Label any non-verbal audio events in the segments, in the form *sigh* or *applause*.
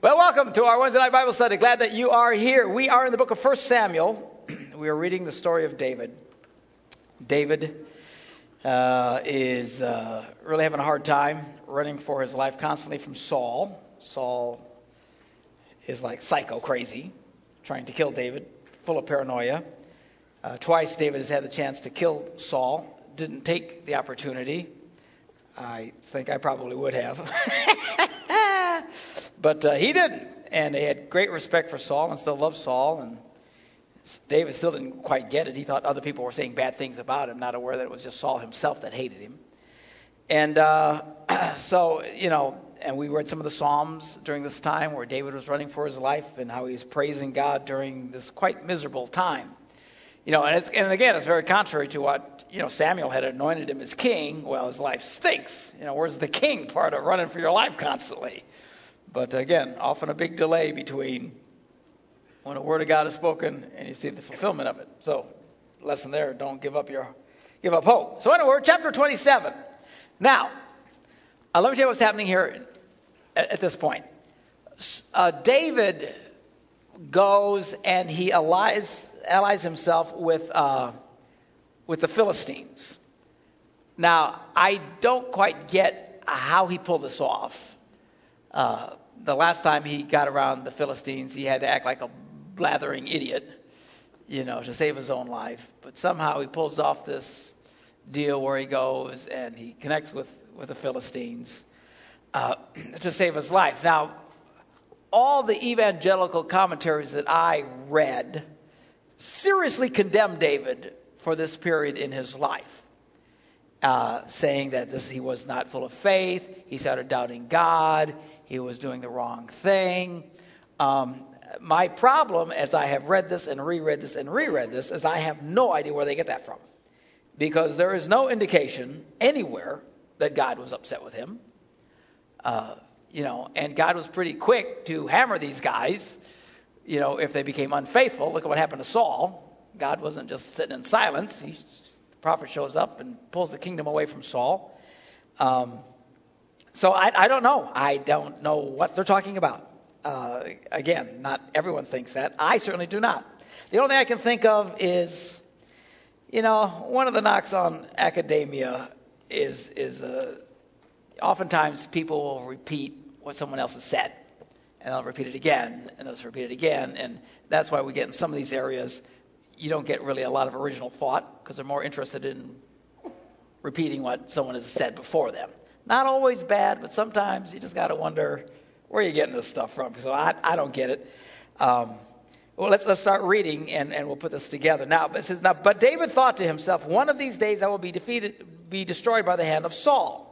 Well, welcome to our Wednesday night Bible study. Glad that you are here. We are in the book of 1 Samuel. *clears throat* we are reading the story of David. David uh, is uh, really having a hard time running for his life constantly from Saul. Saul is like psycho crazy, trying to kill David, full of paranoia. Uh, twice David has had the chance to kill Saul, didn't take the opportunity. I think I probably would have. *laughs* But uh, he didn't. And he had great respect for Saul and still loved Saul. And David still didn't quite get it. He thought other people were saying bad things about him, not aware that it was just Saul himself that hated him. And uh, *clears throat* so, you know, and we read some of the Psalms during this time where David was running for his life and how he was praising God during this quite miserable time. You know, and, and again, it's very contrary to what, you know, Samuel had anointed him as king. Well, his life stinks. You know, where's the king part of running for your life constantly? But again, often a big delay between when a word of God is spoken and you see the fulfillment of it. So, lesson there: don't give up your give up hope. So, anyway, chapter 27. Now, uh, let me tell you what's happening here at, at this point. Uh, David goes and he allies allies himself with uh, with the Philistines. Now, I don't quite get how he pulled this off. Uh, the last time he got around the Philistines, he had to act like a blathering idiot, you know, to save his own life. But somehow he pulls off this deal where he goes and he connects with, with the Philistines uh, *clears throat* to save his life. Now, all the evangelical commentaries that I read seriously condemn David for this period in his life. Uh, saying that this, he was not full of faith, he started doubting God, he was doing the wrong thing. Um, my problem, as I have read this and reread this and reread this, is I have no idea where they get that from. Because there is no indication anywhere that God was upset with him. Uh, you know, and God was pretty quick to hammer these guys, you know, if they became unfaithful. Look at what happened to Saul. God wasn't just sitting in silence. He, prophet shows up and pulls the kingdom away from Saul. Um, so I, I don't know. I don't know what they're talking about. Uh, again, not everyone thinks that. I certainly do not. The only thing I can think of is, you know, one of the knocks on academia is is uh, oftentimes people will repeat what someone else has said, and they'll repeat it again, and they'll repeat it again, and that's why we get in some of these areas. You don't get really a lot of original thought because they're more interested in repeating what someone has said before them. Not always bad, but sometimes you just got to wonder where you're getting this stuff from. So I, I don't get it. Um, well, let's let's start reading and, and we'll put this together. Now it says now, but David thought to himself, one of these days I will be defeated, be destroyed by the hand of Saul.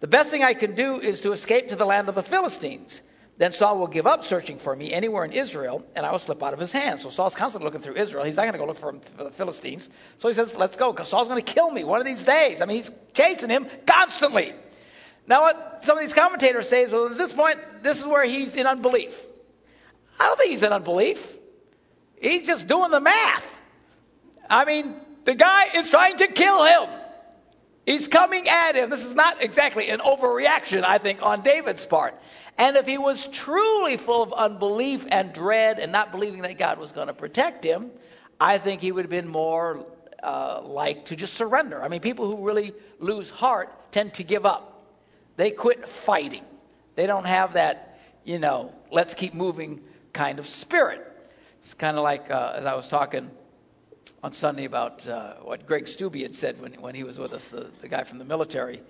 The best thing I can do is to escape to the land of the Philistines. Then Saul will give up searching for me anywhere in Israel, and I will slip out of his hands. So Saul's constantly looking through Israel. He's not going to go look for, for the Philistines. So he says, "Let's go, because Saul's going to kill me one of these days." I mean, he's chasing him constantly. Now, what some of these commentators say is, well, at this point, this is where he's in unbelief. I don't think he's in unbelief. He's just doing the math. I mean, the guy is trying to kill him. He's coming at him. This is not exactly an overreaction, I think, on David's part. And if he was truly full of unbelief and dread and not believing that God was going to protect him, I think he would have been more uh, like to just surrender. I mean, people who really lose heart tend to give up. They quit fighting. They don't have that, you know, let's keep moving kind of spirit. It's kind of like uh, as I was talking on Sunday about uh, what Greg Stubbe had said when, when he was with us, the, the guy from the military,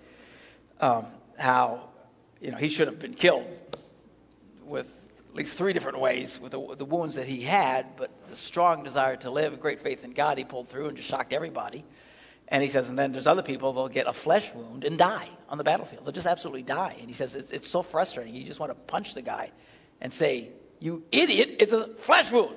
um, how, you know, he should have been killed with at least three different ways with the, the wounds that he had, but the strong desire to live, great faith in God, he pulled through and just shocked everybody. And he says, and then there's other people, they'll get a flesh wound and die on the battlefield. They'll just absolutely die. And he says, it's, it's so frustrating. You just want to punch the guy and say, you idiot, it's a flesh wound.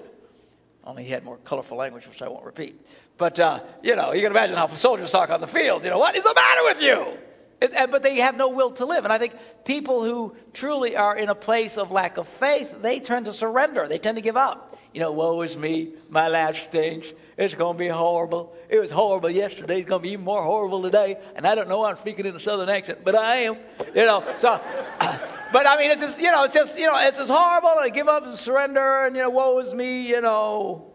Only he had more colorful language, which I won't repeat. But, uh, you know, you can imagine how soldiers talk on the field. You know, what is the matter with you? It, but they have no will to live. And I think people who truly are in a place of lack of faith, they tend to surrender. They tend to give up. You know, woe is me. My life stinks. It's going to be horrible. It was horrible yesterday. It's going to be even more horrible today. And I don't know why I'm speaking in a southern accent, but I am. You know, so *clears throat* but I mean, it's just, you know, it's just, you know, it's just horrible. And I give up and surrender, and you know, woe is me, you know.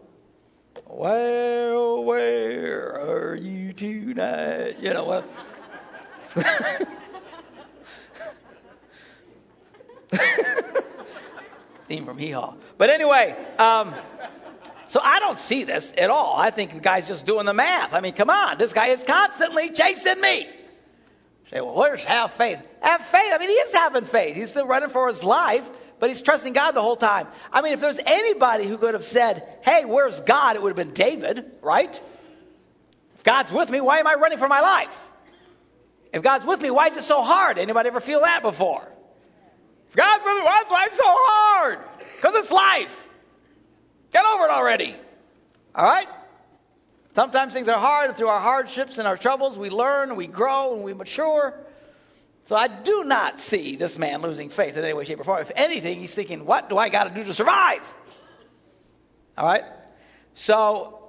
Well, where are you tonight? You know what? *laughs* Theme from Hee Haw. But anyway, um, so I don't see this at all. I think the guy's just doing the math. I mean, come on, this guy is constantly chasing me. Say, well, where's have faith? Have faith. I mean, he is having faith. He's still running for his life, but he's trusting God the whole time. I mean, if there's anybody who could have said, hey, where's God? It would have been David, right? If God's with me, why am I running for my life? If God's with me, why is it so hard? Anybody ever feel that before? If God's with me, why is life so hard? Because it's life. Get over it already. All right? Sometimes things are hard, through our hardships and our troubles, we learn, we grow, and we mature. So I do not see this man losing faith in any way, shape, or form. If anything, he's thinking, what do I got to do to survive? All right? So,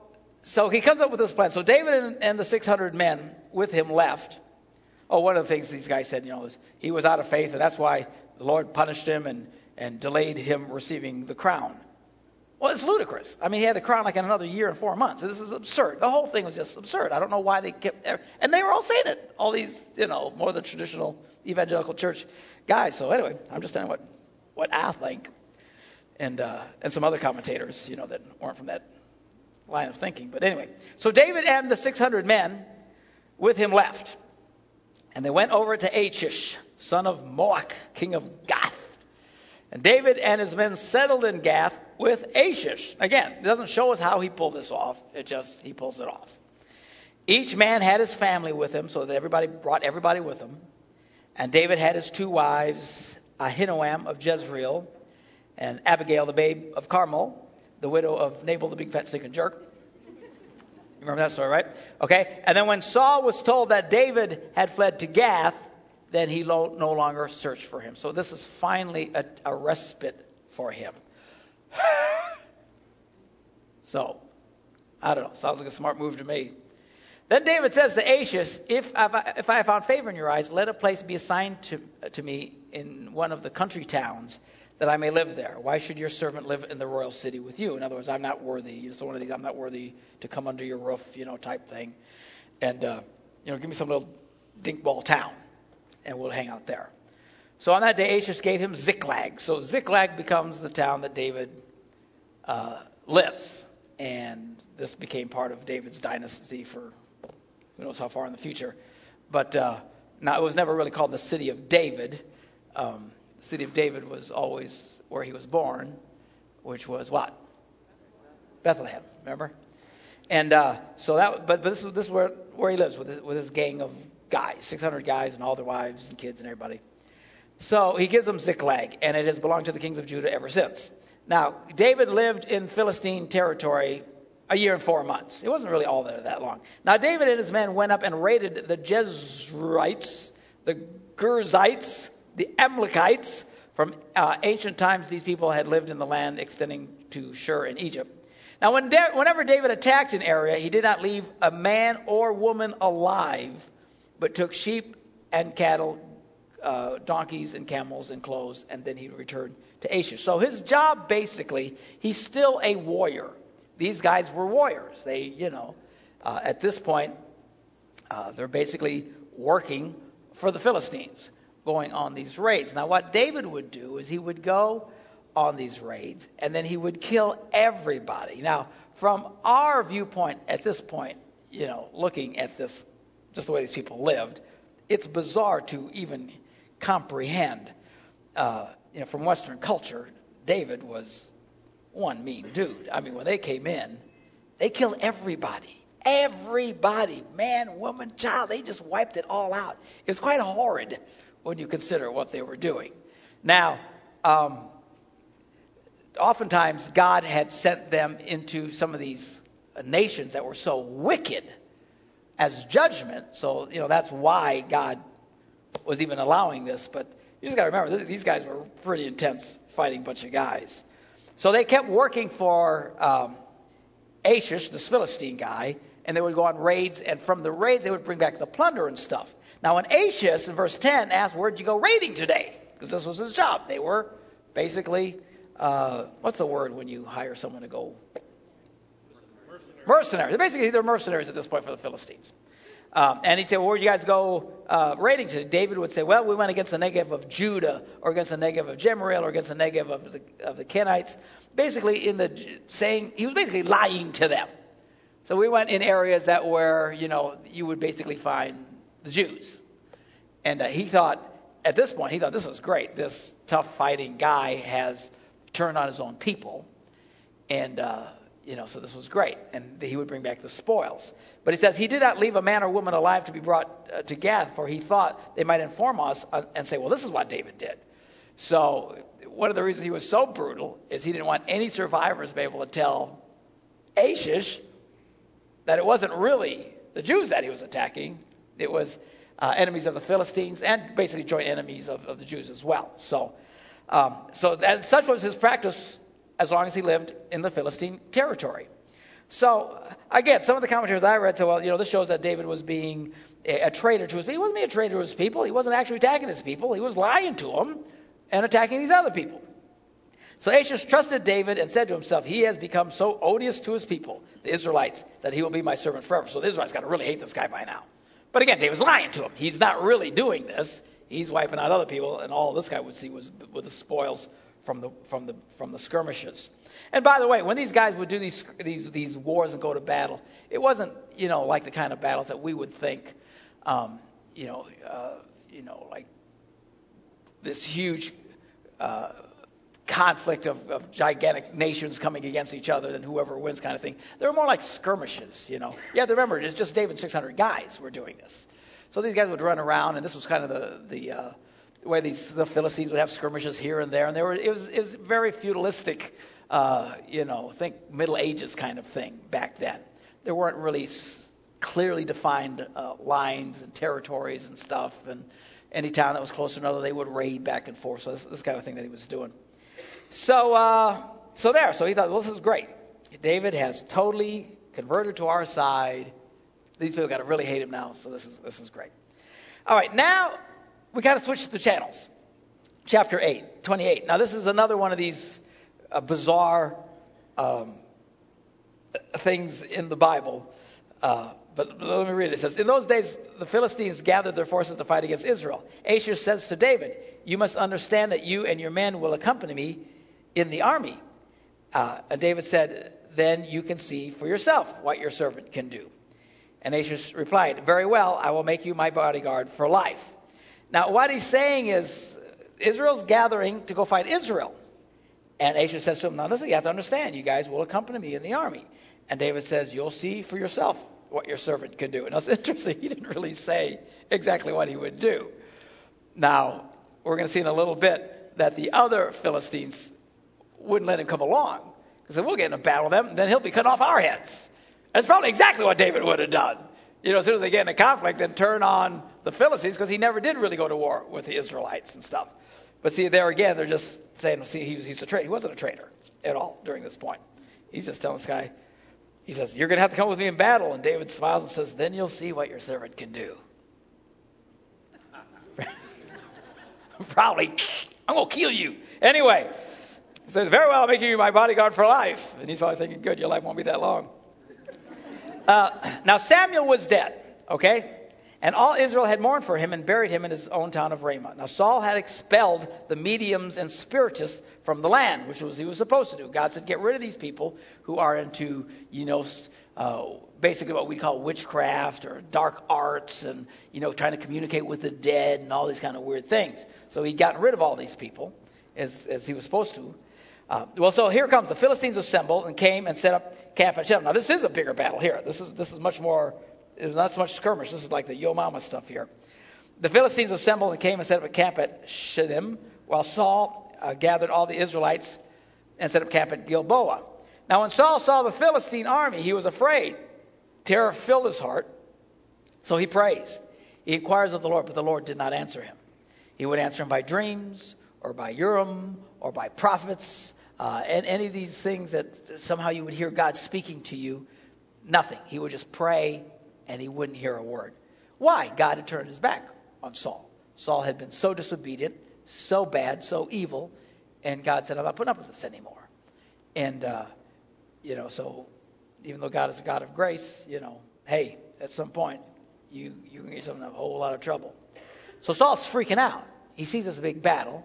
so he comes up with this plan. So David and, and the 600 men with him left. Oh, one of the things these guys said, you know, is he was out of faith, and that's why the Lord punished him and, and delayed him receiving the crown. Well, it's ludicrous. I mean, he had the crown like in another year and four months. This is absurd. The whole thing was just absurd. I don't know why they kept. And they were all saying it. All these, you know, more than traditional evangelical church guys. So anyway, I'm just telling what, what I think. And, uh, and some other commentators, you know, that weren't from that line of thinking. But anyway, so David and the 600 men with him left. And they went over to Achish, son of Maoch, king of Gath. And David and his men settled in Gath with Achish. Again, it doesn't show us how he pulled this off. It just, he pulls it off. Each man had his family with him, so that everybody brought everybody with him. And David had his two wives, Ahinoam of Jezreel, and Abigail, the babe of Carmel, the widow of Nabal, the big fat stinking jerk. You Remember that story, right? Okay. And then when Saul was told that David had fled to Gath, then he no longer searched for him. So this is finally a, a respite for him. *laughs* so, I don't know. Sounds like a smart move to me. Then David says to Achish, if, if I have found favor in your eyes, let a place be assigned to, to me in one of the country towns that I may live there. Why should your servant live in the royal city with you? In other words, I'm not worthy. It's one of these, I'm not worthy to come under your roof, you know, type thing. And, uh, you know, give me some little dinkball town and we'll hang out there. So on that day, Achish gave him Ziklag. So Ziklag becomes the town that David uh, lives. And this became part of David's dynasty for who knows how far in the future. But uh, now it was never really called the city of David. Um, the city of David was always where he was born, which was what? Bethlehem, remember? And uh, so that, but, but this, this is where, where he lives with his, with his gang of guys, 600 guys and all their wives and kids and everybody. So he gives them Ziklag, and it has belonged to the kings of Judah ever since. Now, David lived in Philistine territory a year and four months. It wasn't really all there that long. Now, David and his men went up and raided the Geshurites, the Girzites, the Amalekites. From uh, ancient times, these people had lived in the land extending to Shur in Egypt. Now, when da- whenever David attacked an area, he did not leave a man or woman alive but took sheep and cattle, uh, donkeys and camels and clothes, and then he returned to Achish. So his job basically, he's still a warrior. These guys were warriors. They, you know, uh, at this point, uh, they're basically working for the Philistines, going on these raids. Now, what David would do is he would go on these raids, and then he would kill everybody. Now, from our viewpoint at this point, you know, looking at this just the way these people lived, it's bizarre to even comprehend. Uh, you know, from Western culture, David was one mean dude. I mean, when they came in, they killed everybody. Everybody, man, woman, child, they just wiped it all out. It was quite horrid when you consider what they were doing. Now, um, oftentimes God had sent them into some of these nations that were so wicked as judgment. So, you know, that's why God was even allowing this. But you just got to remember, these guys were pretty intense fighting bunch of guys. So they kept working for um, Achish, this Philistine guy, and they would go on raids, and from the raids they would bring back the plunder and stuff. Now, when Achish in verse 10 asked, Where'd you go raiding today? because this was his job. They were basically, uh, what's the word when you hire someone to go? Mercenaries. Basically, they're mercenaries at this point for the Philistines. Um, and he'd say, well, where'd you guys go uh, raiding to? David would say, well, we went against the Negev of Judah, or against the Negev of Jezreel, or against the Negev of the, of the Kenites. Basically, in the saying, he was basically lying to them. So we went in areas that where, you know, you would basically find the Jews. And uh, he thought, at this point, he thought this is great. This tough fighting guy has turned on his own people. And, uh, you know, so this was great. And he would bring back the spoils. But he says, he did not leave a man or woman alive to be brought uh, to Gath, for he thought they might inform us uh, and say, well, this is what David did. So one of the reasons he was so brutal is he didn't want any survivors to be able to tell Achish that it wasn't really the Jews that he was attacking. It was uh, enemies of the Philistines and basically joint enemies of, of the Jews as well. So, um, so that, such was his practice as long as he lived in the Philistine territory. So again, some of the commentaries I read said, well, you know, this shows that David was being a, a traitor to his people. He wasn't being a traitor to his people. He wasn't actually attacking his people. He was lying to them and attacking these other people. So Achish trusted David and said to himself, He has become so odious to his people, the Israelites, that he will be my servant forever. So the Israelites got to really hate this guy by now. But again, David's lying to him. He's not really doing this. He's wiping out other people, and all this guy would see was with the spoils from the from the from the skirmishes. And by the way, when these guys would do these these these wars and go to battle, it wasn't you know like the kind of battles that we would think, um, you know, uh, you know like this huge uh, conflict of, of gigantic nations coming against each other and whoever wins kind of thing. They were more like skirmishes, you know. Yeah, remember, it's just David 600 guys were doing this. So these guys would run around, and this was kind of the, the uh, way these the Philistines would have skirmishes here and there, and there were it was it was very feudalistic, uh, you know, think Middle Ages kind of thing back then. There weren't really s- clearly defined uh, lines and territories and stuff, and any town that was close to another, they would raid back and forth. So this, this kind of thing that he was doing. So, uh, so there. So he thought, well, this is great. David has totally converted to our side. These people got to really hate him now. So this is this is great. All right, now we got to switch the channels. Chapter 8, 28. Now this is another one of these uh, bizarre um, things in the Bible. Uh, but let me read it. It says, In those days, the Philistines gathered their forces to fight against Israel. Achish says to David, You must understand that you and your men will accompany me in the army. Uh, and David said, Then you can see for yourself what your servant can do. And Achish replied, Very well, I will make you my bodyguard for life. Now, what he's saying is, Israel's gathering to go fight Israel. And Achish says to him, Now listen, you have to understand, you guys will accompany me in the army. And David says, You'll see for yourself what your servant can do. And it's *laughs* interesting, he didn't really say exactly what he would do. Now, we're going to see in a little bit that the other Philistines wouldn't let him come along. Because we'll get in a battle with them, and then he'll be cutting off our heads. That's probably exactly what David would have done. You know, as soon as they get in a conflict, then turn on the Philistines, because he never did really go to war with the Israelites and stuff. But see, there again, they're just saying, see, he's, he's a traitor. He wasn't a traitor at all during this point. He's just telling this guy, he says, You're going to have to come with me in battle. And David smiles and says, Then you'll see what your servant can do. *laughs* Probably, I'm going to kill you. Anyway, he says, Very well, I'm making you my bodyguard for life. And he's probably thinking, Good, your life won't be that long. Uh, now, Samuel was dead, okay? And all Israel had mourned for him and buried him in his own town of Ramah. Now, Saul had expelled the mediums and spiritists from the land, which was he was supposed to do. God said, get rid of these people who are into, you know, uh, basically what we call witchcraft or dark arts and, you know, trying to communicate with the dead and all these kind of weird things. So he'd gotten rid of all these people as, as he was supposed to. Uh, well, so here comes the Philistines assembled and came and set up camp at Shechem. Now this is a bigger battle here. This is this is much more. It's not so much skirmish. This is like the Yo Mama stuff here. The Philistines assembled and came and set up a camp at Shittim, while Saul uh, gathered all the Israelites and set up camp at Gilboa. Now, when Saul saw the Philistine army, he was afraid. Terror filled his heart, so he prays. He inquires of the Lord, but the Lord did not answer him. He would answer him by dreams, or by Urim, or by prophets, uh, and any of these things that somehow you would hear God speaking to you, nothing. He would just pray and he wouldn't hear a word. Why? God had turned his back on Saul. Saul had been so disobedient, so bad, so evil. And God said, I'm not putting up with this anymore. And, uh, you know, so even though God is a God of grace, you know, hey, at some point, you, you can get yourself in a whole lot of trouble. So Saul's freaking out. He sees this big battle,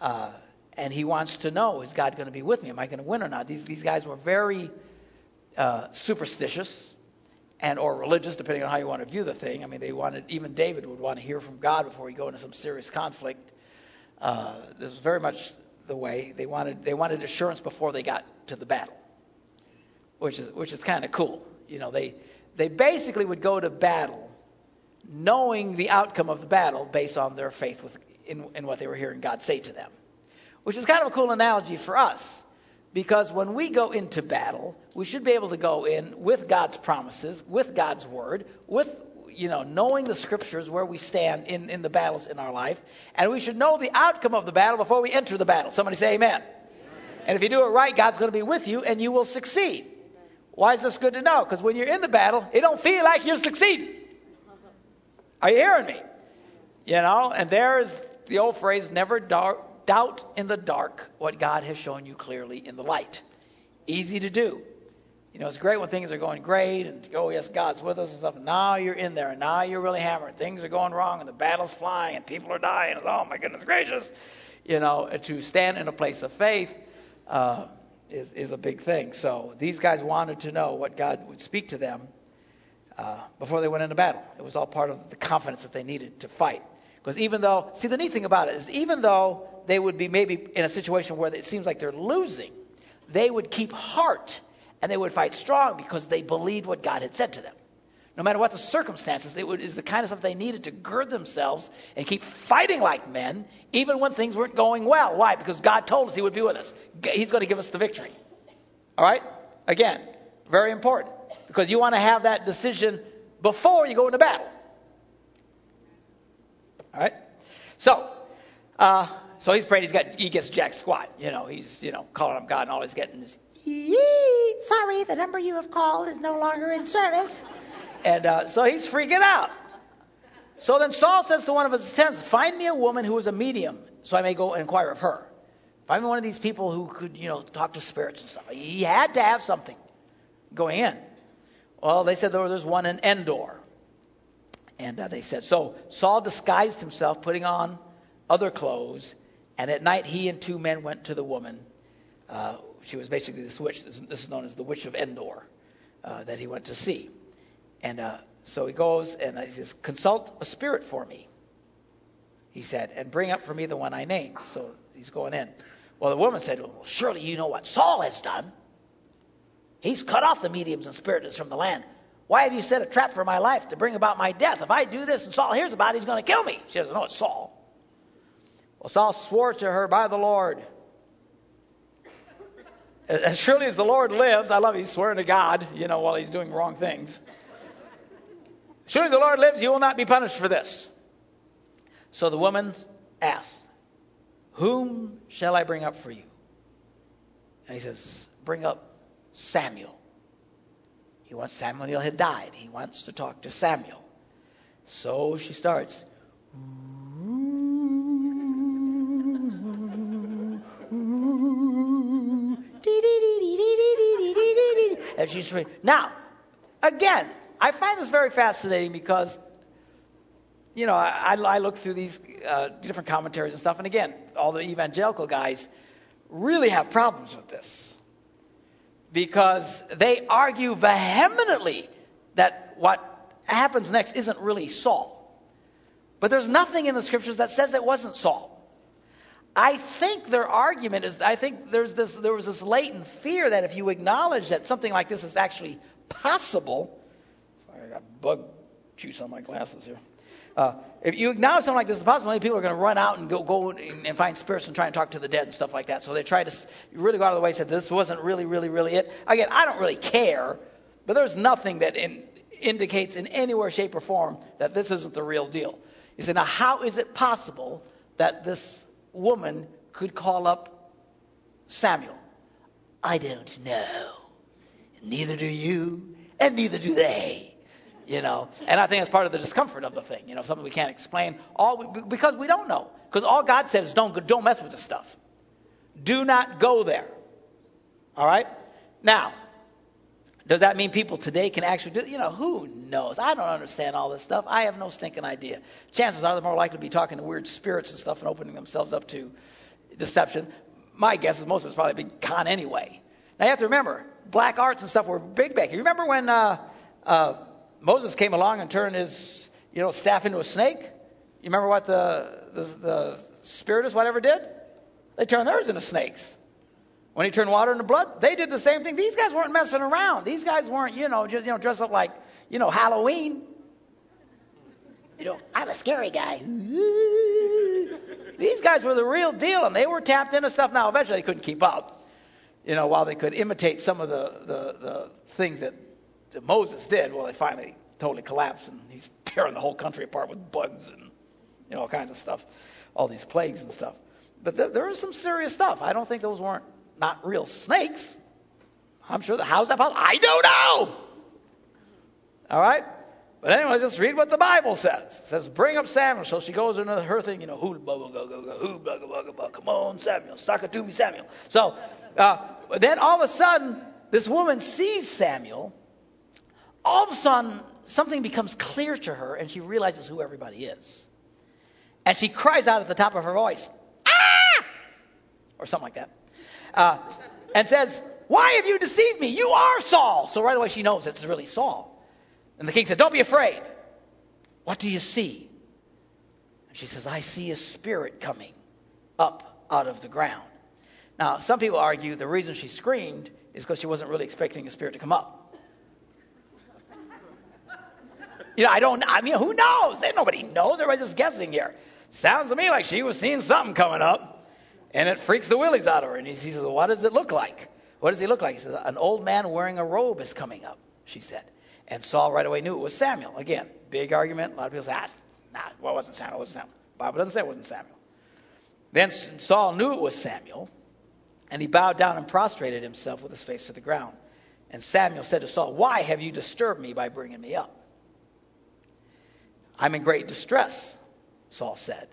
uh, and he wants to know, is God going to be with me? Am I going to win or not? These, these guys were very uh, superstitious and or religious, depending on how you want to view the thing. I mean, they wanted, even David would want to hear from God before he go into some serious conflict. Uh, this was very much the way they wanted. They wanted assurance before they got to the battle, which is which is kind of cool. You know, they they basically would go to battle knowing the outcome of the battle based on their faith with, in, in what they were hearing God say to them, which is kind of a cool analogy for us. Because when we go into battle, we should be able to go in with God's promises, with God's word, with you know, knowing the scriptures where we stand in, in the battles in our life. And we should know the outcome of the battle before we enter the battle. Somebody say amen. amen. And if you do it right, God's going to be with you and you will succeed. Why is this good to know? Because when you're in the battle, it don't feel like you're succeeding. Are you hearing me? You know, and there's the old phrase, never doubt, doubt in the dark what God has shown you clearly in the light. Easy to do. You know, it's great when things are going great and, oh, yes, God's with us and stuff. And now you're in there and now you're really hammered. Things are going wrong and the battle's flying and people are dying. And, oh, my goodness gracious. You know, to stand in a place of faith uh, is, is a big thing. So these guys wanted to know what God would speak to them uh, before they went into battle. It was all part of the confidence that they needed to fight. Because even though, see, the neat thing about it is even though they would be maybe in a situation where it seems like they're losing, they would keep heart and they would fight strong because they believed what God had said to them. No matter what the circumstances, it is the kind of stuff they needed to gird themselves and keep fighting like men, even when things weren't going well. Why? Because God told us He would be with us. He's going to give us the victory. All right? Again, very important because you want to have that decision before you go into battle. All right? So, uh, so he's praying. He's got he gets jack squat. You know, he's you know calling up God, and all he's getting is, Yee, sorry, the number you have called is no longer in service. And uh, so he's freaking out. So then Saul says to one of his attendants, Find me a woman who is a medium, so I may go and inquire of her. Find me one of these people who could, you know, talk to spirits and stuff. He had to have something going in. Well, they said there was one in Endor. And uh, they said, so Saul disguised himself, putting on other clothes, and at night he and two men went to the woman. Uh, she was basically this witch. This, is known as the witch of Endor uh, that he went to see. And uh, so he goes and he says, consult a spirit for me, he said, and bring up for me the one I named. So he's going in. Well, the woman said, well, surely you know what Saul has done. He's cut off the mediums and spiritists from the land. Why have you set a trap for my life to bring about my death? If I do this and Saul hears about it, he's going to kill me. She doesn't know it's Saul. Well, Saul swore to her by the Lord. As surely as the Lord lives, I love he's swearing to God, you know, while he's doing wrong things. As surely as the Lord lives, you will not be punished for this. So the woman asked, Whom shall I bring up for you? And he says, Bring up Samuel. He wants Samuel had died. He wants to talk to Samuel. So she starts. She's now, again, I find this very fascinating because, you know, I, I look through these uh, different commentaries and stuff, and again, all the evangelical guys really have problems with this because they argue vehemently that what happens next isn't really Saul. But there's nothing in the scriptures that says it wasn't Saul. I think their argument is I think there's this there was this latent fear that if you acknowledge that something like this is actually possible sorry I got bug juice on my glasses here. Uh, if you acknowledge something like this is possible, people are going to run out and go, go and find spirits and try and talk to the dead and stuff like that. So they try to really go out of the way and say this wasn't really, really, really it. Again, I don't really care, but there's nothing that in, indicates in any way, shape, or form that this isn't the real deal. You say, now how is it possible that this woman could call up Samuel? I don't know. Neither do you, and neither do they. You know, and I think that's part of the discomfort of the thing. You know, something we can't explain all because we don't know. Because all God says is don't don't mess with this stuff. Do not go there. All right. Now, does that mean people today can actually do? You know, who knows? I don't understand all this stuff. I have no stinking idea. Chances are they're more likely to be talking to weird spirits and stuff and opening themselves up to deception. My guess is most of it's probably big con anyway. Now you have to remember, black arts and stuff were big back. You remember when uh, uh, Moses came along and turned his, you know, staff into a snake? You remember what the the, the spiritists whatever did? They turned theirs into snakes. When he turned water into blood, they did the same thing. These guys weren't messing around. These guys weren't, you know, just you know, dressed up like, you know, Halloween. You know, I'm a scary guy. These guys were the real deal, and they were tapped into stuff. Now, eventually, they couldn't keep up. You know, while they could imitate some of the the, the things that, Moses did, well, they finally totally collapsed, and he's *laughs* tearing the whole country apart with bugs and you know all kinds of stuff, all these plagues and stuff. But there, there was some serious stuff. I don't think those weren't not real snakes. I'm sure. The, how's that possible? I don't know. All right. But anyway, just read what the Bible says. It says, bring up Samuel. So she goes into her thing, you know, who, go, go, go, go, go, come on, Samuel, suck it to me, Samuel. So uh, then all of a sudden, this woman sees Samuel. All of a sudden, something becomes clear to her, and she realizes who everybody is. And she cries out at the top of her voice, ah! Or something like that uh, and says, Why have you deceived me? You are Saul. So right away she knows it's really Saul. And the king said, Don't be afraid. What do you see? And she says, I see a spirit coming up out of the ground. Now, some people argue the reason she screamed is because she wasn't really expecting a spirit to come up. You know, I don't, I mean, who knows? Nobody knows. Everybody's just guessing here. Sounds to me like she was seeing something coming up. And it freaks the willies out of her. And he, says, What does it look like? What does he look like? He says, An old man wearing a robe is coming up, she said. And Saul right away knew it was Samuel. Again, big argument. A lot of people say, ah, nah, well, it wasn't Samuel. It wasn't Samuel. The Bible doesn't say it wasn't Samuel. Then Saul knew it was Samuel, and he bowed down and prostrated himself with his face to the ground. And Samuel said to Saul, Why have you disturbed me by bringing me up? I'm in great distress, Saul said.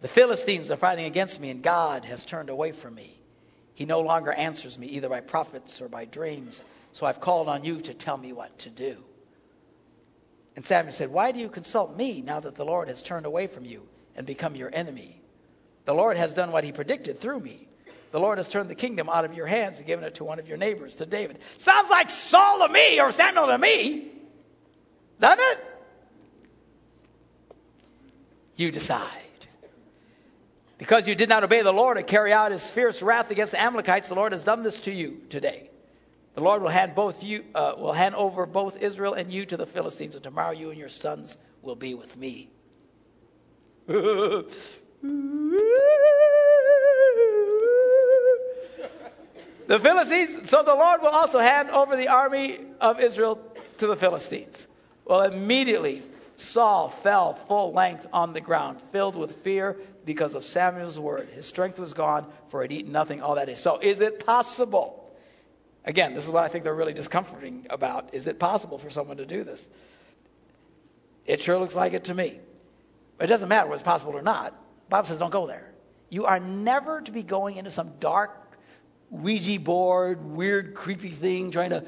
The Philistines are fighting against me, and God has turned away from me. He no longer answers me either by prophets or by dreams. So I've called on you to tell me what to do. And Samuel said, Why do you consult me now that the Lord has turned away from you and become your enemy? The Lord has done what he predicted through me. The Lord has turned the kingdom out of your hands and given it to one of your neighbors, to David. Sounds like Saul to me or Samuel to me. Doesn't it? You decide. Because you did not obey the Lord and carry out his fierce wrath against the Amalekites, the Lord has done this to you today. The Lord will hand both you uh, will hand over both Israel and you to the Philistines, and tomorrow you and your sons will be with me. *laughs* the Philistines, so the Lord will also hand over the army of Israel to the Philistines. Well, immediately Saul fell full length on the ground, filled with fear because of Samuel's word. His strength was gone, for he'd eaten nothing all that day. So, is it possible? Again, this is what I think they're really discomforting about. Is it possible for someone to do this? It sure looks like it to me. It doesn't matter whether it's possible or not. The Bible says don't go there. You are never to be going into some dark Ouija board, weird, creepy thing, trying to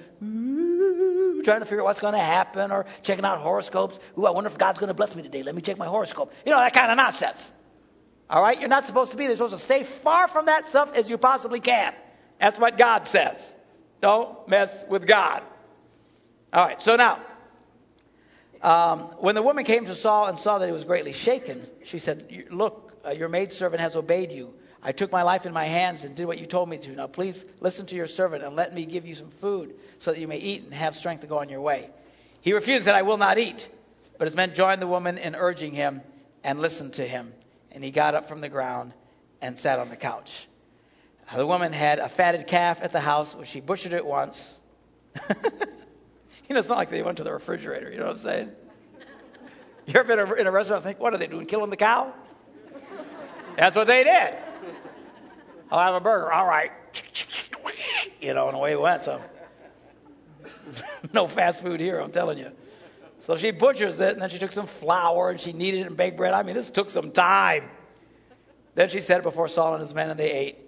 trying to figure out what's going to happen, or checking out horoscopes. Ooh, I wonder if God's going to bless me today. Let me check my horoscope. You know that kind of nonsense. All right? You're not supposed to be there. You're supposed to stay far from that stuff as you possibly can. That's what God says. Don't mess with God. All right, so now, um, when the woman came to Saul and saw that he was greatly shaken, she said, Look, uh, your maidservant has obeyed you. I took my life in my hands and did what you told me to. Now please listen to your servant and let me give you some food so that you may eat and have strength to go on your way. He refused that I will not eat. But his men joined the woman in urging him and listened to him and he got up from the ground and sat on the couch. Now, the woman had a fatted calf at the house, which she butchered it once. *laughs* you know, it's not like they went to the refrigerator. You know what I'm saying? You ever been in a restaurant and think, what are they doing, killing the cow? That's what they did. I'll have a burger. All right. *laughs* You know, and away it went. So, *laughs* no fast food here, I'm telling you. So she butchers it, and then she took some flour and she kneaded it and baked bread. I mean, this took some time. Then she set it before Saul and his men, and they ate.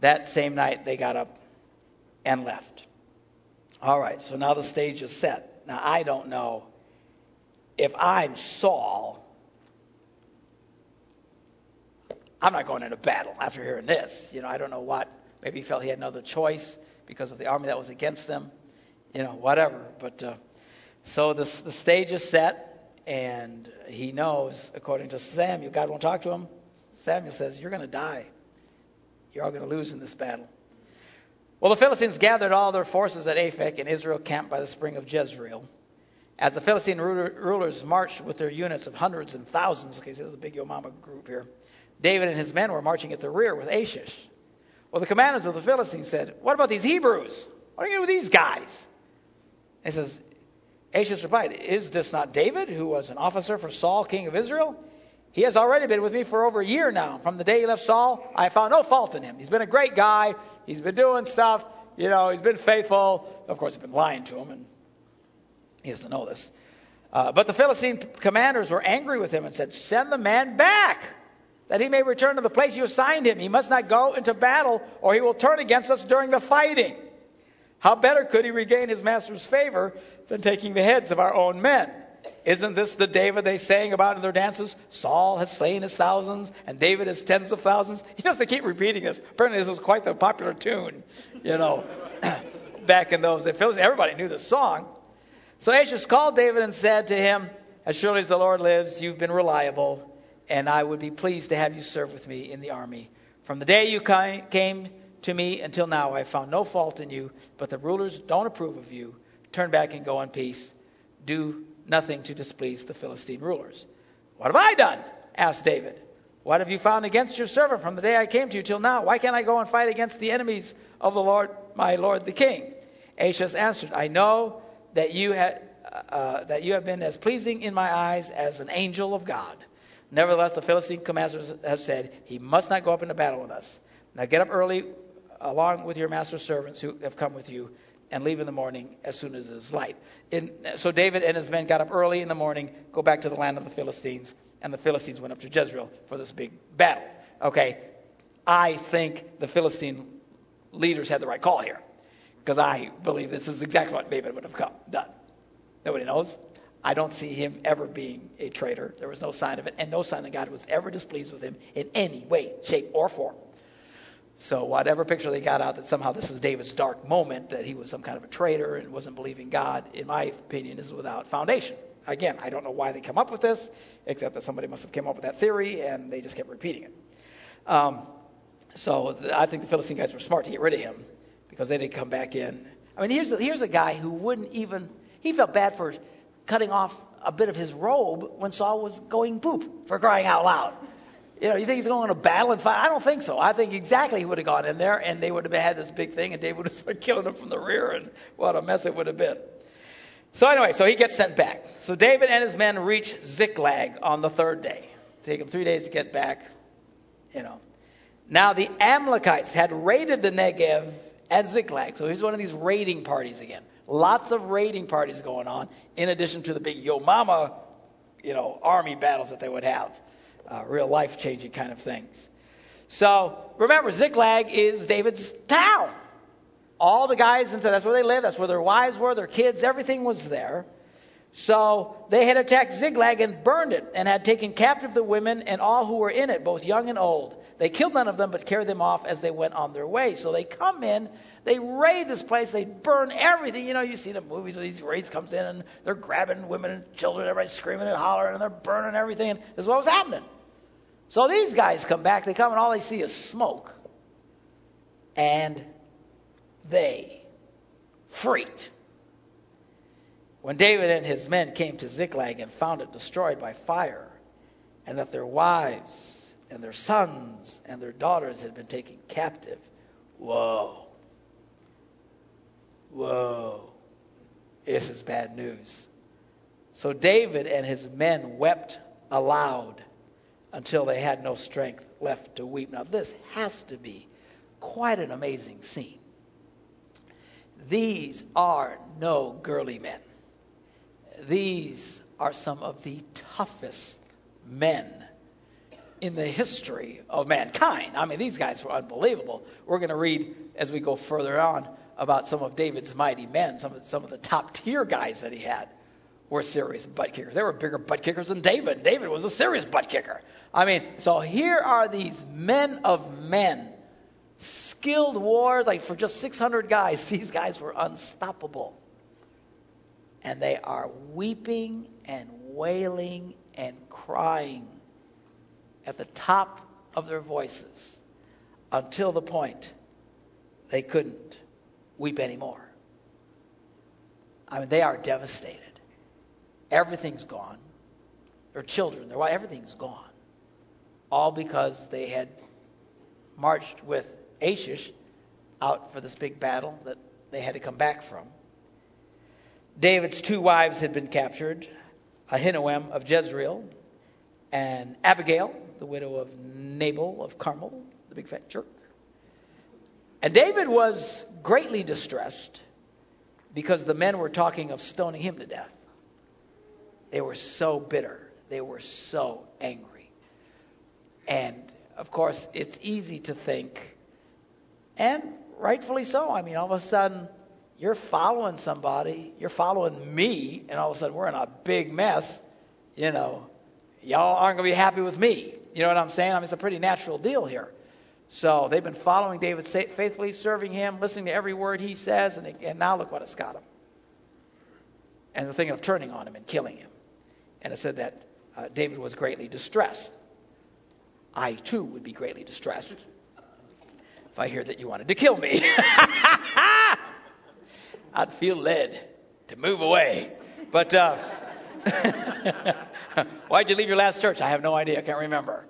That same night, they got up and left. All right, so now the stage is set. Now, I don't know if I'm Saul, I'm not going into battle after hearing this. You know, I don't know what. Maybe he felt he had no other choice because of the army that was against them. You know, whatever. But uh, so the, the stage is set, and he knows, according to Samuel, God won't talk to him. Samuel says, You're going to die. You're all going to lose in this battle. Well, the Philistines gathered all their forces at Aphek, and Israel camped by the spring of Jezreel. As the Philistine rulers marched with their units of hundreds and thousands, okay, so there's a big Yomama group here, David and his men were marching at the rear with Achish. Well, the commanders of the Philistines said, What about these Hebrews? What are you going to do with these guys? And he says, Achish replied, Is this not David, who was an officer for Saul, king of Israel? He has already been with me for over a year now. From the day he left Saul, I found no fault in him. He's been a great guy. He's been doing stuff. You know, he's been faithful. Of course, I've been lying to him, and he doesn't know this. Uh, but the Philistine commanders were angry with him and said, Send the man back, that he may return to the place you assigned him. He must not go into battle, or he will turn against us during the fighting. How better could he regain his master's favor than taking the heads of our own men? Isn't this the David they sang about in their dances? Saul has slain his thousands, and David his tens of thousands. *laughs* You know, they keep repeating this. Apparently, this was quite the popular tune, you know, *clears throat* back in those days. Everybody knew this song. So Achish called David and said to him, As surely as the Lord lives, you've been reliable, and I would be pleased to have you serve with me in the army. From the day you came to me until now, I found no fault in you, but the rulers don't approve of you. Turn back and go in peace. Do nothing to displease the Philistine rulers. What have I done? asked David. What have you found against your servant from the day I came to you till now? Why can't I go and fight against the enemies of the Lord, my Lord the king? Achish answered, I know that you, ha- uh, that you have been as pleasing in my eyes as an angel of God. Nevertheless, the Philistine commanders have said, He must not go up into battle with us. Now get up early along with your master's servants who have come with you and leave in the morning as soon as it is light. In, so David and his men got up early in the morning, go back to the land of the Philistines, and the Philistines went up to Jezreel for this big battle. Okay, I think the Philistine leaders had the right call here, because I believe this is exactly what David would have come, done. Nobody knows. I don't see him ever being a traitor. There was no sign of it, and no sign that God was ever displeased with him in any way, shape, or form. So whatever picture they got out that somehow this is David's dark moment, that he was some kind of a traitor and wasn't believing God, in my opinion, is without foundation. Again, I don't know why they come up with this, except that somebody must have come up with that theory and they just kept repeating it. Um, so I think the Philistine guys were smart to get rid of him because they didn't come back in. I mean, here's a, here's a guy who wouldn't even he felt bad for cutting off a bit of his robe when Saul was going poop for crying out loud. You know, you think he's going to battle and fight? I don't think so. I think exactly he would have gone in there and they would have had this big thing and David would have *laughs* started killing him from the rear and what a mess it would have been. So anyway, so he gets sent back. So David and his men reach Ziklag on the third day. Take them three days to get back. You know. Now the Amalekites had raided the Negev and Ziklag. So here's one of these raiding parties again. Lots of raiding parties going on, in addition to the big Yo Mama, you know, army battles that they would have uh, real life changing kind of things. So remember, Ziklag is David's town. All the guys, and that's where they lived, that's where their wives were, their kids, everything was there. So they had attacked Ziklag and burned it, and had taken captive the women and all who were in it, both young and old. They killed none of them, but carried them off as they went on their way. So they come in, they raid this place, they burn everything. You know, you see the movies where these raids comes in and they're grabbing women and children, everybody's screaming and hollering, and they're burning everything. And this is what was happening. So these guys come back, they come and all they see is smoke. And they freaked. When David and his men came to Ziklag and found it destroyed by fire, and that their wives and their sons and their daughters had been taken captive, whoa. Whoa. This is bad news. So David and his men wept aloud until they had no strength left to weep. Now, this has to be quite an amazing scene. These are no girly men. these are some of the toughest men in the history of mankind. I mean, these guys were unbelievable. We're going to read as we go further on about some of David's mighty men, some of, some of the top tier guys that he had were serious butt kickers. They were bigger butt kickers than David. David was a serious butt kicker. I mean, so here are these men of men, skilled wars, like for just 600 guys, *laughs* these guys were unstoppable. And they are weeping and wailing and crying at the top of their voices until the point they couldn't weep anymore. I mean, they are devastated. Everything's gone. Their children, their wife, everything's gone. All because they had marched with Achish out for this big battle that they had to come back from. David's two wives had been captured Ahinoam of Jezreel and Abigail, the widow of Nabal of Carmel, the big fat jerk. And David was greatly distressed because the men were talking of stoning him to death. They were so bitter. They were so angry. And of course, it's easy to think, and rightfully so. I mean, all of a sudden, you're following somebody, you're following me, and all of a sudden, we're in a big mess. You know, y'all aren't going to be happy with me. You know what I'm saying? I mean, it's a pretty natural deal here. So they've been following David faithfully, serving him, listening to every word he says, and, and now look what it's got him. And they're thinking of turning on him and killing him. And it said that uh, David was greatly distressed. I too would be greatly distressed if I hear that you wanted to kill me. *laughs* I'd feel led to move away. But uh, *laughs* Why'd you leave your last church? I have no idea. I can't remember.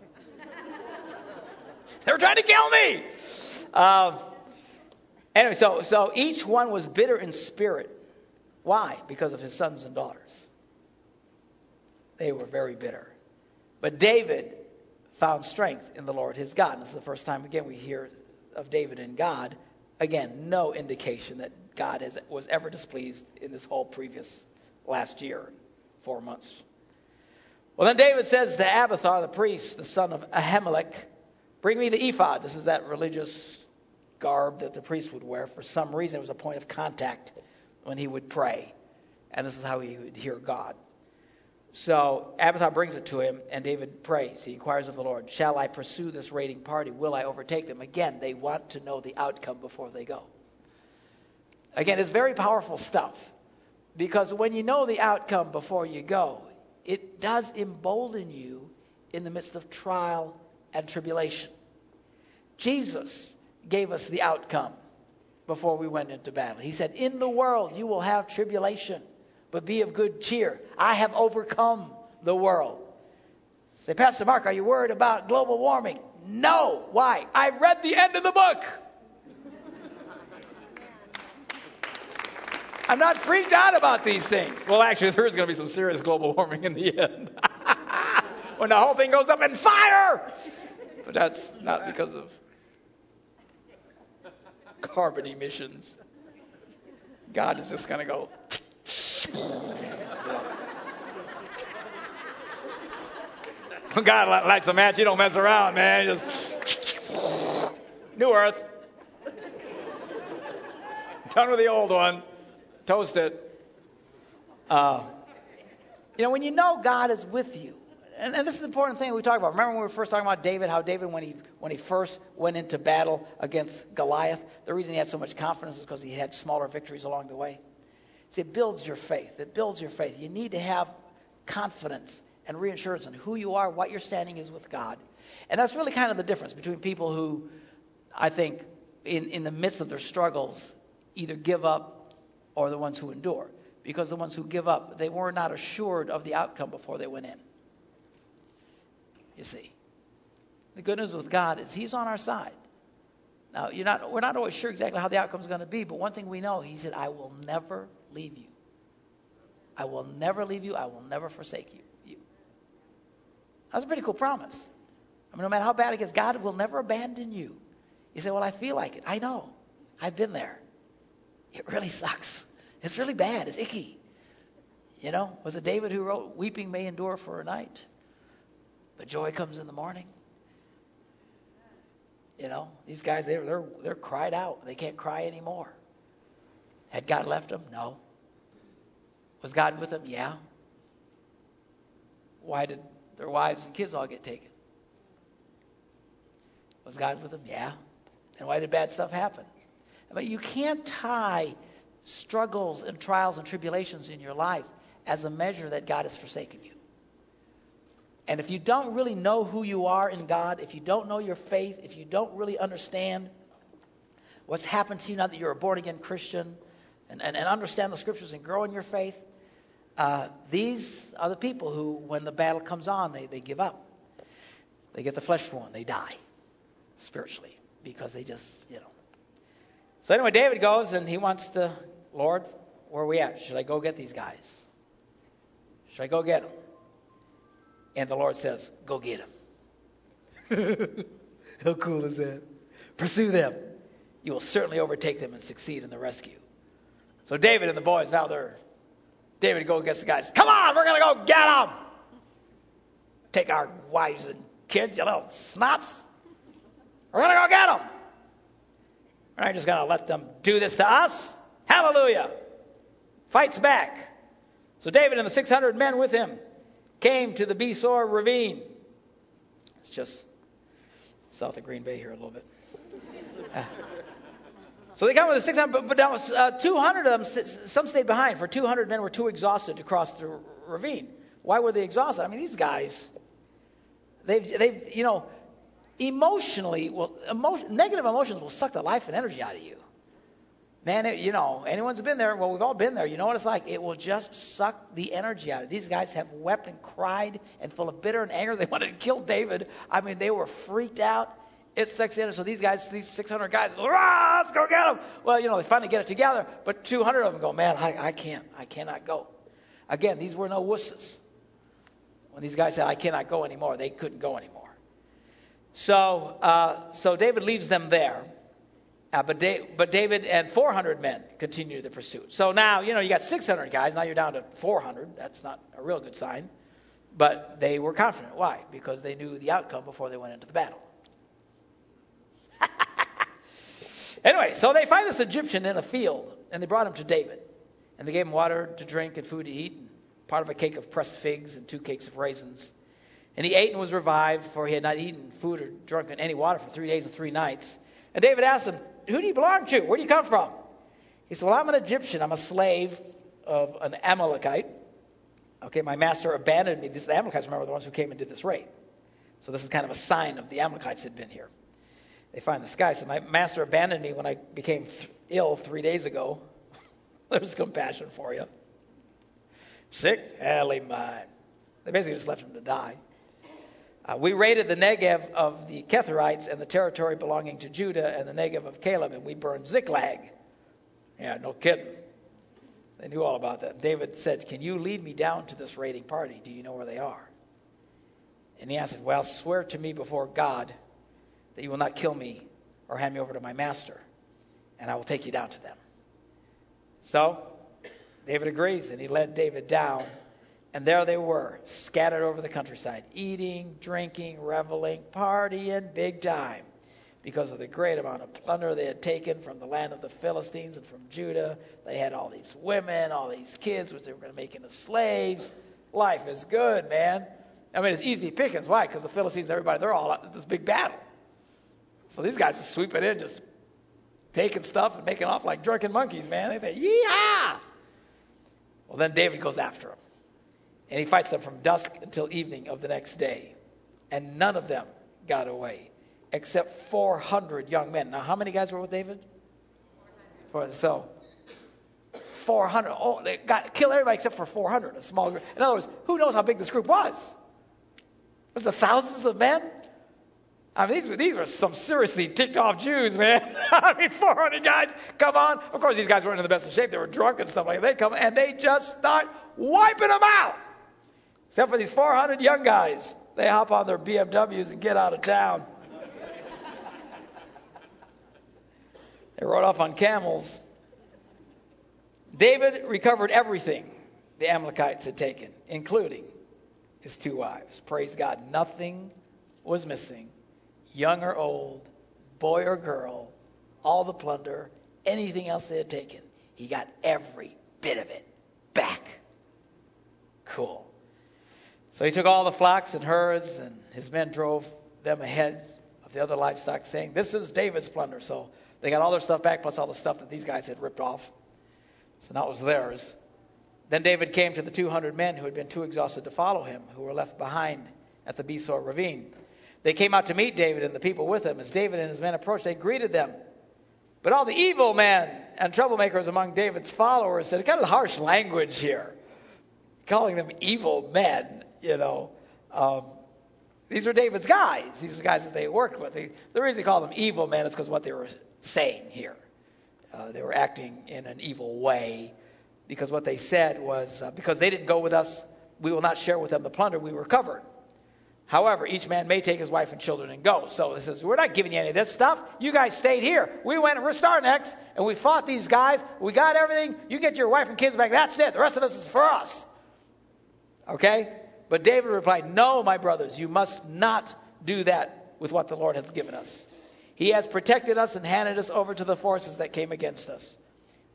*laughs* they were trying to kill me. Um, anyway, so, so each one was bitter in spirit. Why? Because of his sons and daughters. They were very bitter. But David found strength in the Lord his God. And this is the first time, again, we hear of David and God. Again, no indication that God was ever displeased in this whole previous last year, four months. Well, then David says to Abiathar, the priest, the son of Ahimelech, Bring me the ephod. This is that religious garb that the priest would wear. For some reason, it was a point of contact when he would pray. And this is how he would hear God. So Abiathar brings it to him, and David prays. He inquires of the Lord, Shall I pursue this raiding party? Will I overtake them? Again, they want to know the outcome before they go. Again, it's very powerful stuff. Because when you know the outcome before you go, it does embolden you in the midst of trial and tribulation. Jesus gave us the outcome before we went into battle. He said, In the world you will have tribulation, but be of good cheer. I have overcome the world. Say, Pastor Mark, are you worried about global warming? No. Why? I read the end of the book. I'm not freaked out about these things. Well, actually, there is going to be some serious global warming in the end. *laughs* when the whole thing goes up in fire! But that's not because of carbon emissions. God is just going to go. *laughs* when God lights a match, you don't mess around, man. Just *laughs* new earth. Done with the old one toast it. Uh, you know, when you know God is with you, and, and, this is the important thing we talk about. Remember when we were first talking about David, how David, when he when he first went into battle against Goliath, the reason he had so much confidence is because he had smaller victories along the way. See, it builds your faith. It builds your faith. You need to have confidence and reassurance in who you are, what your standing is with God. And that's really kind of the difference between people who, I think, in, in the midst of their struggles, either give up or the ones who endure. Because the ones who give up, they were not assured of the outcome before they went in. You see. The good news with God is He's on our side. Now, you're not, we're not always sure exactly how the outcome is going to be, but one thing we know, He said, I will never leave you. I will never leave you. I will never forsake you. you. That's a pretty cool promise. I mean, no matter how bad it gets, God will never abandon you. You say, Well, I feel like it. I know. I've been there. It really sucks. It's really bad. It's icky. You know, was it David who wrote, Weeping may endure for a night, but joy comes in the morning? You know, these guys, they're, they're, they're cried out. They can't cry anymore. Had God left them? No. Was God with them? Yeah. Why did their wives and kids all get taken? Was God with them? Yeah. And why did bad stuff happen? But you can't tie struggles and trials and tribulations in your life as a measure that God has forsaken you. And if you don't really know who you are in God, if you don't know your faith, if you don't really understand what's happened to you now that you're a born again Christian and, and, and understand the scriptures and grow in your faith, uh, these are the people who, when the battle comes on, they, they give up. They get the flesh wound, they die spiritually because they just, you know. So anyway, David goes and he wants to, Lord, where are we at? Should I go get these guys? Should I go get them? And the Lord says, Go get them. *laughs* How cool is that? Pursue them. You will certainly overtake them and succeed in the rescue. So David and the boys, now they're, David go against the guys. Come on, we're going to go get them. Take our wives and kids, you little snots. We're going to go get them. We're not just going to let them do this to us. Hallelujah. Fights back. So David and the 600 men with him came to the Besor ravine. It's just south of Green Bay here a little bit. *laughs* So they come with the 600, but, but now, uh, 200 of them, some stayed behind, for 200 men were too exhausted to cross the ravine. Why were they exhausted? I mean, these guys, they've, they've you know, emotionally, well, emotion, negative emotions will suck the life and energy out of you. Man, it, you know, anyone's been there. Well, we've all been there. You know what it's like? It will just suck the energy out of you. These guys have wept and cried and full of bitter and anger. *laughs* They wanted to kill David. I mean, they were freaked out. It sucks in. So these guys, these 600 guys, go, Rah, let's go get them. Well, you know, they finally get it together, but 200 of them go, man, I, I can't. I cannot go. Again, these were no wusses. When these guys said, I cannot go anymore, they couldn't go anymore. So, uh, so David leaves them there. Uh, but, da- but David and 400 men continue the pursuit. So now, you know, you got 600 guys. Now you're down to 400. That's not a real good sign. But they were confident. Why? Because they knew the outcome before they went into the battle. *laughs* anyway, so they find this Egyptian in a field, and they brought him to David. And they gave him water to drink and food to eat, and part of a cake of pressed figs and two cakes of raisins. And he ate and was revived, for he had not eaten food or drunken any water for three days and three nights. And David asked him, Who do you belong to? Where do you come from? He said, Well, I'm an Egyptian. I'm a slave of an Amalekite. Okay, my master abandoned me. These, the Amalekites, remember, the ones who came and did this raid. So this is kind of a sign of the Amalekites had been here. They find this guy. So my master abandoned me when I became th- ill three days ago. *laughs* There's compassion for you. Sick? Hell, mine. They basically just left him to die. Uh, we raided the Negev of the Kerethites and the territory belonging to Judah and the Negev of Caleb, and we burned Ziklag. Yeah, no kidding. They knew all about that. David said, Can you lead me down to this raiding party? Do you know where they are? And he answered, Well, swear to me before God that you will not kill me or hand me over to my master, and I will take you down to them. So David agrees, and he led David down and there they were, scattered over the countryside, eating, drinking, reveling, partying big time because of the great amount of plunder they had taken from the land of the Philistines and from Judah. They had all these women, all these kids, which they were going to make into slaves. Life is good, man. I mean, it's easy pickings. Why? Because the Philistines, everybody, they're all at this big battle. So these guys just sweeping in, just taking stuff and making off like drunken monkeys, man. They think, yeah. Well, then David goes after them. And he fights them from dusk until evening of the next day. And none of them got away, except 400 young men. Now, how many guys were with David? 400. So, 400. Oh, they got kill everybody except for 400, a small group. In other words, who knows how big this group was? Was it thousands of men? I mean, these were, these were some seriously ticked off Jews, man. *laughs* I mean, 400 guys come on. Of course, these guys weren't in the best of shape. They were drunk and stuff like that. They come and they just start wiping them out. Except for these 400 young guys. They hop on their BMWs and get out of town. they rode off on camels. David recovered everything the Amalekites had taken, including his two wives. Praise God. Nothing was missing, young or old, boy or girl, all the plunder, anything else they had taken. He got every bit of it back. Cool. So he took all the flocks and herds, and his men drove them ahead of the other livestock, saying, This is David's plunder. So they got all their stuff back, plus all the stuff that these guys had ripped off. So now it was theirs. Then David came to the 200 men who had been too exhausted to follow him, who were left behind at the Besor ravine. They came out to meet David and the people with him. As David and his men approached, they greeted them. But all the evil men and troublemakers among David's followers said, kind of harsh language here, calling them evil men, you know. Um, these were David's guys. These are guys that they worked with. They, the reason they call them evil men is because what they were saying here. Uh, they were acting in an evil way because what they said was, uh, because they didn't go with us, we will not share with them the plunder we recovered. However, each man may take his wife and children and go. So it says, We're not giving you any of this stuff. You guys stayed here. We went and we're starting next, and we fought these guys. We got everything. You get your wife and kids back. That's it. The rest of us is for us. Okay? But David replied, No, my brothers, you must not do that with what the Lord has given us. He has protected us and handed us over to the forces that came against us.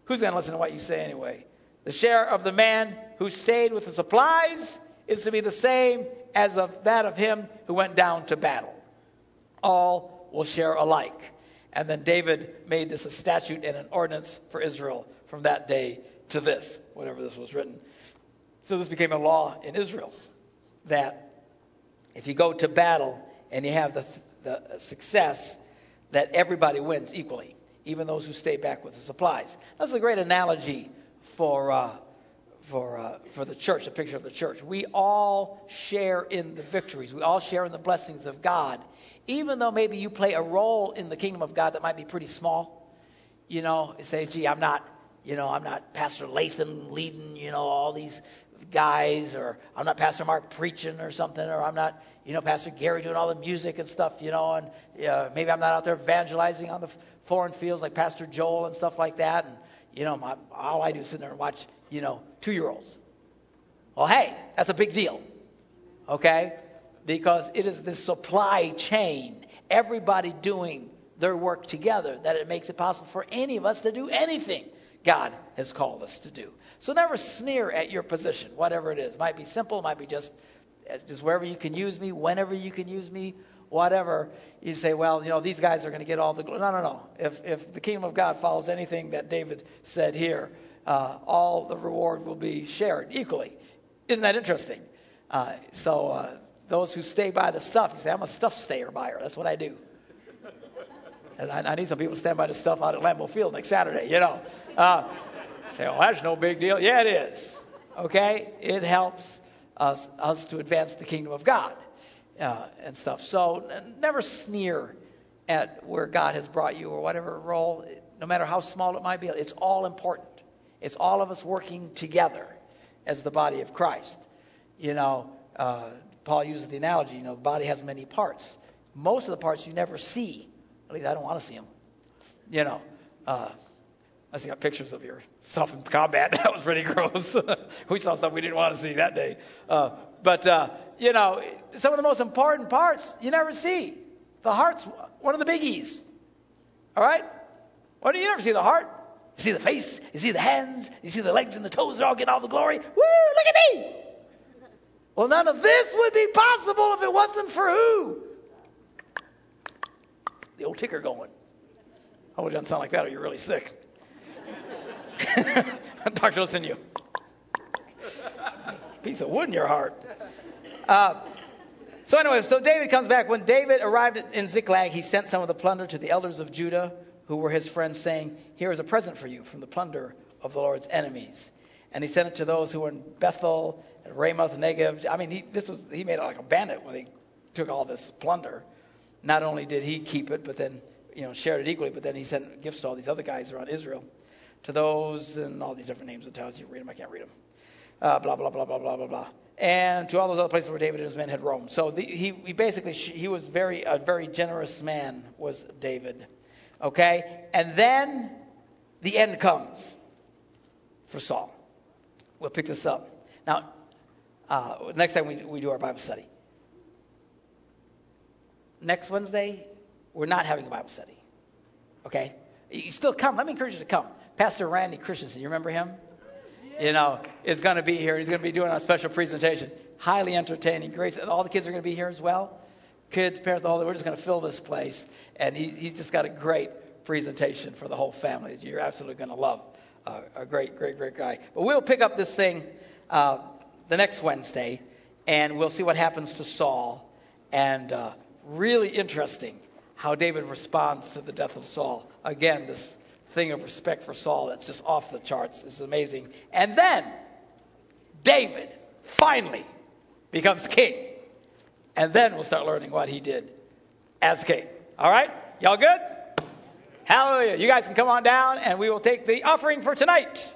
Who's going to listen to what you say anyway? The share of the man who stayed with the supplies is to be the same as of that of him who went down to battle. All will share alike. And then David made this a statute and an ordinance for Israel from that day to this, whenever this was written. So this became a law in Israel that if you go to battle and you have the, the success, that everybody wins equally, even those who stay back with the supplies. That's a great analogy for uh, for, uh, for the church, a picture of the church. We all share in the victories. We all share in the blessings of God. Even though maybe you play a role in the kingdom of God that might be pretty small. You know, say, gee, I'm not, you know, I'm not Pastor Lathan leading, you know, all these guys, or I'm not Pastor Mark preaching or something, or I'm not, you know, Pastor Gary doing all the music and stuff, you know, and uh, maybe I'm not out there evangelizing on the foreign fields like Pastor Joel and stuff like that. And, you know, my, all I do is sit there and watch you know, two year olds. Well, hey, that's a big deal. Okay? Because it is the supply chain, everybody doing their work together, that it makes it possible for any of us to do anything God has called us to do. So never sneer at your position, whatever it is. It might be simple, it might be just just wherever you can use me, whenever you can use me, whatever. You say, well, you know, these guys are going to get all the glory. No, no, no. If if the kingdom of God follows anything that David said here, uh, all the reward will be shared equally. Isn't that interesting? Uh, so uh, those who stay by the stuff, you say, I'm a stuff stayer buyer. That's what I do. And I, I need some people to stand by the stuff out at Lambeau Field next Saturday, you know. Say, well, that's no big deal. Yeah, it is. Okay? It helps us, us to advance the kingdom of God uh, and stuff. So never sneer at where God has brought you or whatever role, no matter how small it might be. It's all important. It's all of us working together as the body of Christ. You know, uh, Paul uses the analogy, you know, the body has many parts. Most of the parts you never see. At least I don't want to see them. You know, uh, I see pictures of yourself in combat. *laughs* That was pretty gross. *laughs* we saw stuff we didn't want to see that day. Uh, but, uh, you know, some of the most important parts you never see. The heart's one of the biggies. All right? Why do you never see the heart? You see the face, you see the hands, you see the legs and the toes, they're all getting all the glory. Woo, look at me! Well, none of this would be possible if it wasn't for who? The old ticker going. Oh, it doesn't sound like that or you're really sick. *laughs* Doctor, listen to you. Piece of wood in your heart. Uh, so anyway, so David comes back. When David arrived in Ziklag, he sent some of the plunder to the elders of Judah who were his friends, saying, Here is a present for you from the plunder of the Lord's enemies. And he sent it to those who were in Bethel and Ramoth Negev. I mean, he, this was, he made it like a bandit when he took all this plunder. Not only did he keep it, but then you know shared it equally, but then he sent gifts to all these other guys around Israel, to those and all these different names and towns. You read them, I can't read them. Uh, blah blah blah blah blah blah blah. And to all those other places where David and his men had roamed. So the, he, he basically he was very a very generous man was David. Okay? And then the end comes for Saul. We'll pick this up Now, uh, next time we, we do our Bible study. Next Wednesday, we're not having a Bible study. Okay? You still come. Let me encourage you to come. Pastor Randy Christensen, you remember him? You know, is going to be here. He's going to be doing a special presentation. Highly entertaining. Great. All the kids are going to be here as well. Kids, parents, the whole. We're just going to fill this place, and he, he's just got a great presentation for the whole family you're absolutely going to love. Uh, a great, great, great guy. But we'll pick up this thing uh, the next Wednesday, and we'll see what happens to Saul. And uh, really interesting how David responds to the death of Saul. Again, this thing of respect for Saul that's just off the charts. It's amazing. And then David finally becomes king. And then we'll start learning what he did as king. All right? Y'all good? Hallelujah. You guys can come on down and we will take the offering for tonight.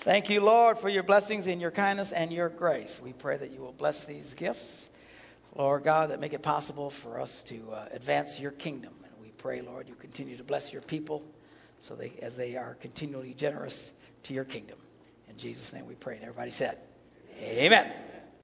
Thank you, Lord, for your blessings and your kindness and your grace. We pray that you will bless these gifts, Lord God, that make it possible for us to uh, advance your kingdom. And we pray, Lord, you continue to bless your people so they, as they are continually generous to your kingdom. In Jesus' name we pray. And everybody said, Amen.